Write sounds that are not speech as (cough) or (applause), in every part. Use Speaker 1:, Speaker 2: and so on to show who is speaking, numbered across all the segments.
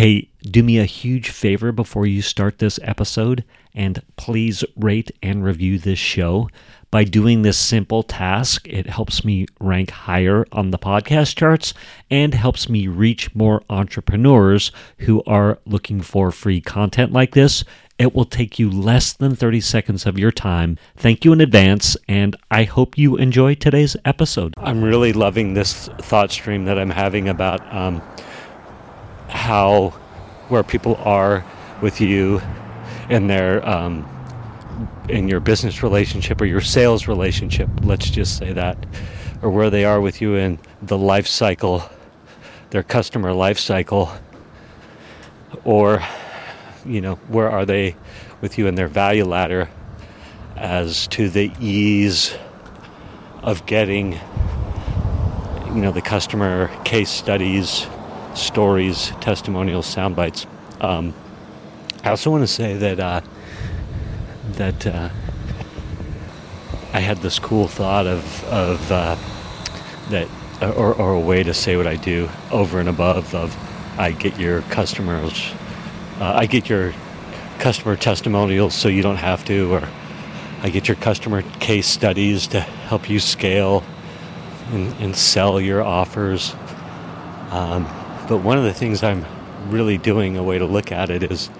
Speaker 1: Hey, do me a huge favor before you start this episode and please rate and review this show. By doing this simple task, it helps me rank higher on the podcast charts and helps me reach more entrepreneurs who are looking for free content like this. It will take you less than 30 seconds of your time. Thank you in advance, and I hope you enjoy today's episode. I'm really loving this thought stream that I'm having about um, how, where people are with you in their um, in your business relationship or your sales relationship, let's just say that, or where they are with you in the life cycle, their customer life cycle, or, you know, where are they with you in their value ladder as to the ease of getting, you know, the customer case studies, stories, testimonials, sound bites. Um, I also want to say that. Uh, that uh, I had this cool thought of of uh, that or, or a way to say what I do over and above of I get your customers uh, I get your customer testimonials so you don't have to or I get your customer case studies to help you scale and, and sell your offers um, but one of the things I'm really doing a way to look at it is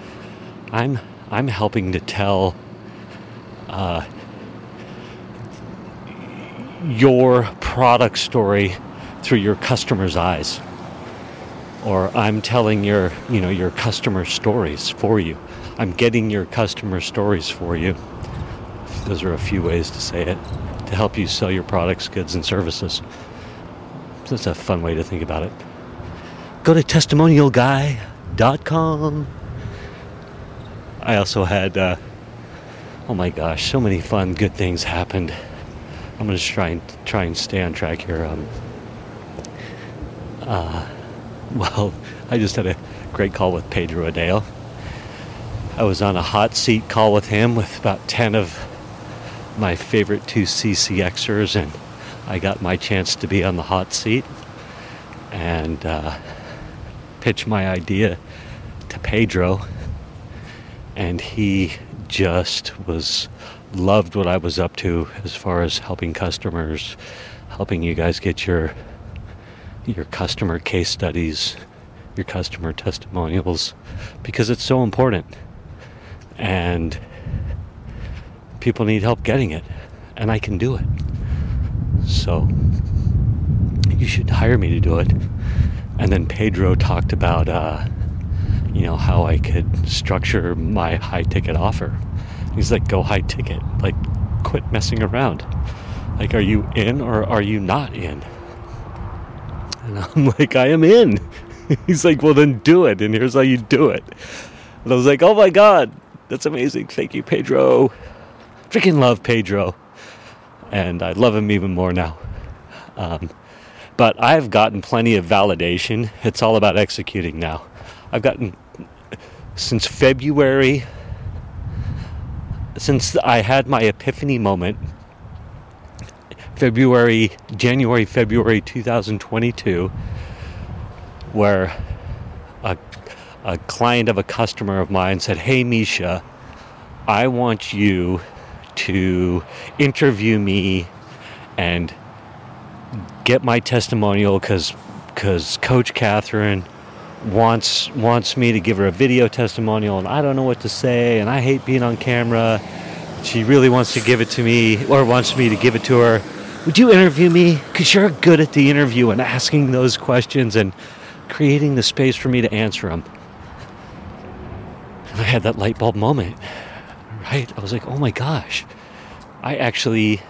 Speaker 1: I'm I'm helping to tell uh, your product story through your customer's eyes. Or i'm telling your you know your customer stories for you. I'm getting your customer stories for you. Those are a few ways to say it to help you sell your products goods and services. That's a fun way to think about it go to testimonialguy.com i also had uh, oh my gosh, so many fun, good things happened. I'm gonna try and try and stay on track here. Um, uh, (laughs) well, I just had a great call with Pedro Adao. I was on a hot seat call with him with about 10 of my favorite two CCXers, and I got my chance to be on the hot seat and uh, pitch my idea to Pedro. And he just was loved what I was up to as far as helping customers, helping you guys get your your customer case studies, your customer testimonials because it's so important. And people need help getting it and I can do it. So you should hire me to do it. And then Pedro talked about uh, you know, how I could structure my high ticket offer. He's like, go high ticket. Like, quit messing around. Like, are you in or are you not in? And (laughs) I'm like, I am in. (laughs) He's like, well, then do it. And here's how you do it. And I was like, oh my God, that's amazing. Thank you, Pedro. Freaking love Pedro. And I love him even more now. Um, but I've gotten plenty of validation. It's all about executing now. I've gotten since February, since I had my epiphany moment, February, January, February 2022, where a, a client of a customer of mine said, Hey, Misha, I want you to interview me and get my testimonial because because Coach Catherine wants wants me to give her a video testimonial and I don't know what to say and I hate being on camera. She really wants to give it to me or wants me to give it to her. Would you interview me? Because you're good at the interview and asking those questions and creating the space for me to answer them. And I had that light bulb moment, right? I was like, oh my gosh, I actually,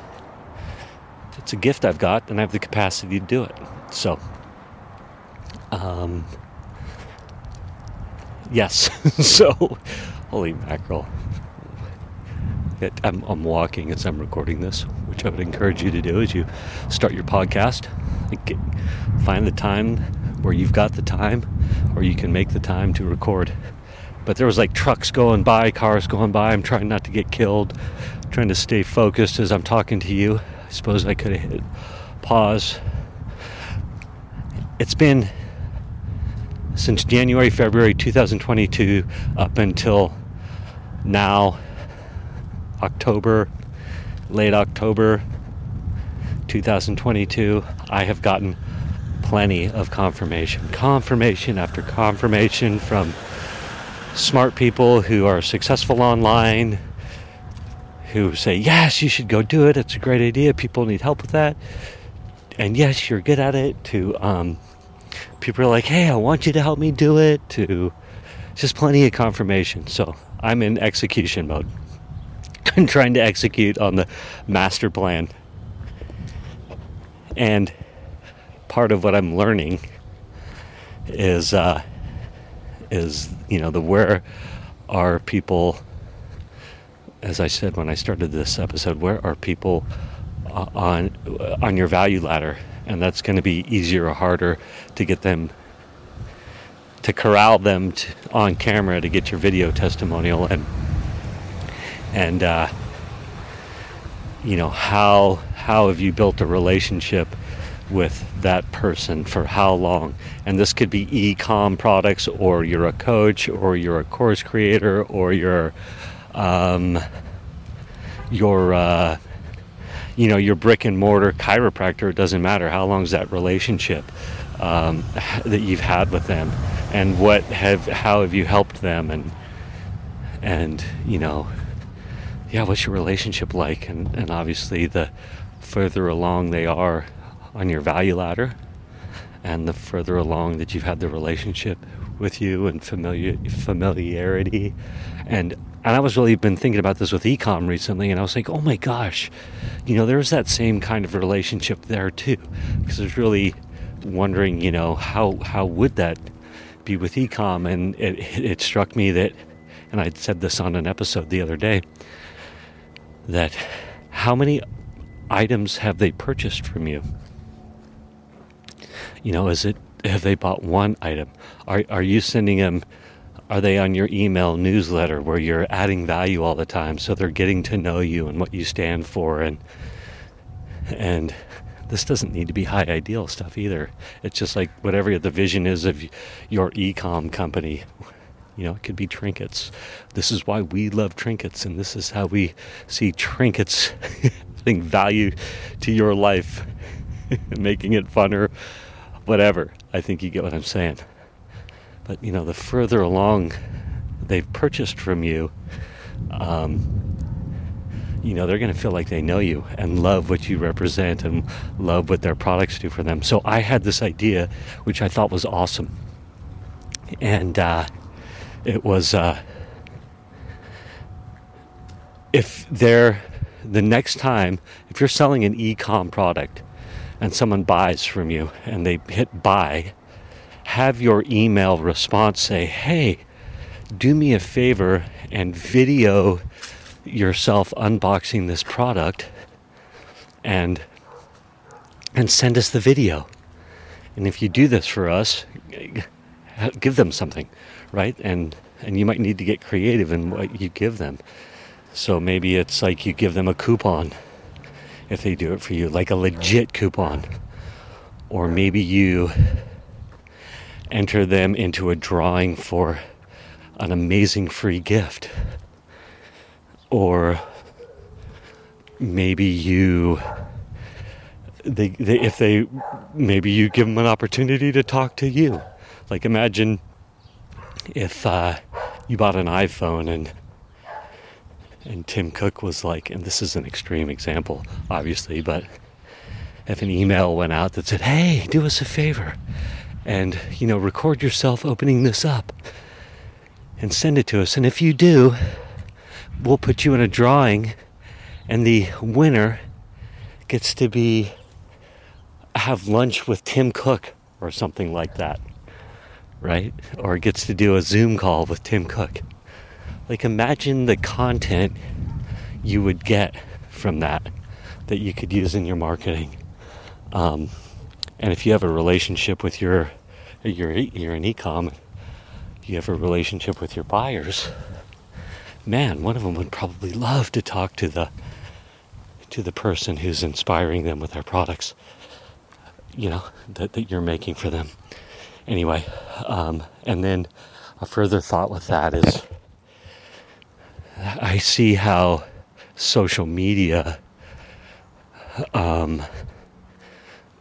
Speaker 1: it's a gift I've got and I have the capacity to do it. So, um, Yes. (laughs) so, holy mackerel. It, I'm, I'm, walking as I'm recording this, which I would encourage you to do as you start your podcast. Get, find the time where you've got the time, or you can make the time to record. But there was like trucks going by, cars going by. I'm trying not to get killed, trying to stay focused as I'm talking to you. I suppose I could have hit pause. It's been since January, February 2022 up until now, October, late October 2022, I have gotten plenty of confirmation. Confirmation after confirmation from smart people who are successful online who say, Yes, you should go do it. It's a great idea. People need help with that. And yes, you're good at it. To um, people are like, Hey, I want you to help me do it. To just plenty of confirmation. So I'm in execution mode, (laughs) I'm trying to execute on the master plan. And part of what I'm learning is uh, is you know the where are people as I said when I started this episode where are people uh, on uh, on your value ladder and that's going to be easier or harder to get them to corral them to, on camera to get your video testimonial and and uh, you know how how have you built a relationship with that person for how long. And this could be e com products, or you're a coach, or you're a course creator, or you're, um, your, uh, you know, your brick and mortar chiropractor. It doesn't matter. How long is that relationship um, (laughs) that you've had with them, and what have how have you helped them, and and you know, yeah, what's your relationship like, and and obviously the further along they are on your value ladder and the further along that you've had the relationship with you and familiar familiarity. And and I was really been thinking about this with ecom recently and I was like oh my gosh you know there's that same kind of relationship there too. Because I was really wondering you know how how would that be with ecom? And it, it struck me that and I'd said this on an episode the other day that how many items have they purchased from you you know, is it have they bought one item? Are are you sending them? Are they on your email newsletter where you're adding value all the time, so they're getting to know you and what you stand for, and and this doesn't need to be high ideal stuff either. It's just like whatever the vision is of your ecom company. You know, it could be trinkets. This is why we love trinkets, and this is how we see trinkets (laughs) adding value to your life, (laughs) making it funner, whatever. I think you get what I'm saying. But you know, the further along they've purchased from you, um, you know, they're going to feel like they know you and love what you represent and love what their products do for them. So I had this idea, which I thought was awesome, and uh, it was uh, if they're the next time if you're selling an e-com product and someone buys from you and they hit buy, have your email response say, hey, do me a favor and video yourself unboxing this product and and send us the video. And if you do this for us, give them something, right? And and you might need to get creative in what you give them. So maybe it's like you give them a coupon if they do it for you, like a legit coupon. Or maybe you enter them into a drawing for an amazing free gift. Or maybe you they, they, if they maybe you give them an opportunity to talk to you like imagine if uh, you bought an iphone and and Tim Cook was like, and this is an extreme example, obviously, but if an email went out that said, hey, do us a favor and, you know, record yourself opening this up and send it to us. And if you do, we'll put you in a drawing and the winner gets to be have lunch with Tim Cook or something like that. Right? Or gets to do a Zoom call with Tim Cook. Like, imagine the content you would get from that that you could use in your marketing. Um, and if you have a relationship with your, you're, you're an ecom, you have a relationship with your buyers, man, one of them would probably love to talk to the to the person who's inspiring them with their products, you know, that, that you're making for them. anyway, um, and then a further thought with that is I see how social media um,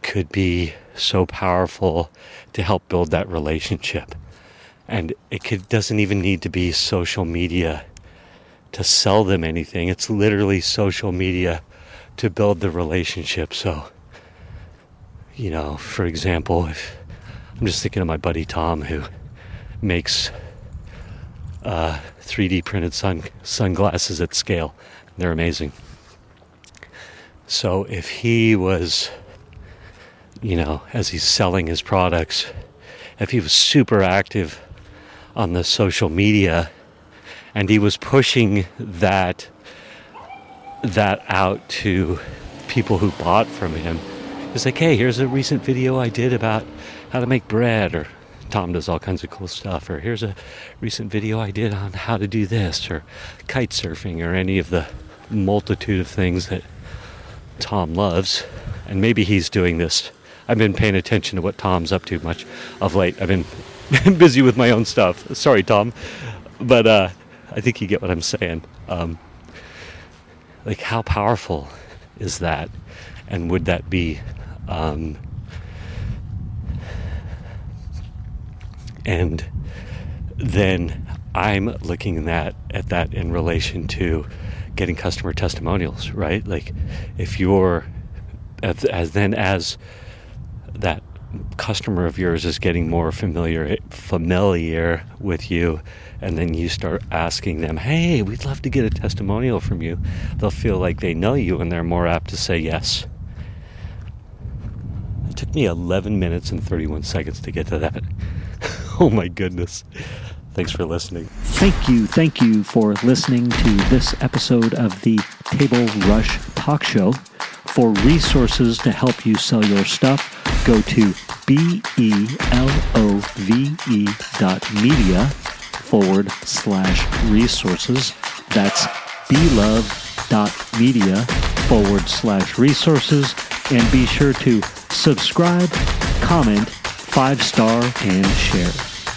Speaker 1: could be so powerful to help build that relationship. And it could, doesn't even need to be social media to sell them anything. It's literally social media to build the relationship. So, you know, for example, if I'm just thinking of my buddy Tom who makes uh, 3D printed sun sunglasses at scale. They're amazing. So if he was, you know, as he's selling his products, if he was super active on the social media and he was pushing that that out to people who bought from him. It's like, hey, here's a recent video I did about how to make bread, or Tom does all kinds of cool stuff, or here's a recent video I did on how to do this, or kite surfing, or any of the multitude of things that Tom loves. And maybe he's doing this. I've been paying attention to what Tom's up to much of late. I've been (laughs) busy with my own stuff. Sorry, Tom. But uh, I think you get what I'm saying. Um, like, how powerful is that? And would that be? Um, and then I'm looking at that, at that in relation to getting customer testimonials, right? Like, if you're as, as then as that customer of yours is getting more familiar familiar with you and then you start asking them hey we'd love to get a testimonial from you they'll feel like they know you and they're more apt to say yes it took me 11 minutes and 31 seconds to get to that oh my goodness thanks for listening
Speaker 2: Thank you, thank you for listening to this episode of the Table Rush Talk Show. For resources to help you sell your stuff, go to B-E-L-O-V-E dot media forward slash resources. That's belove dot media forward slash resources. And be sure to subscribe, comment, five star, and share.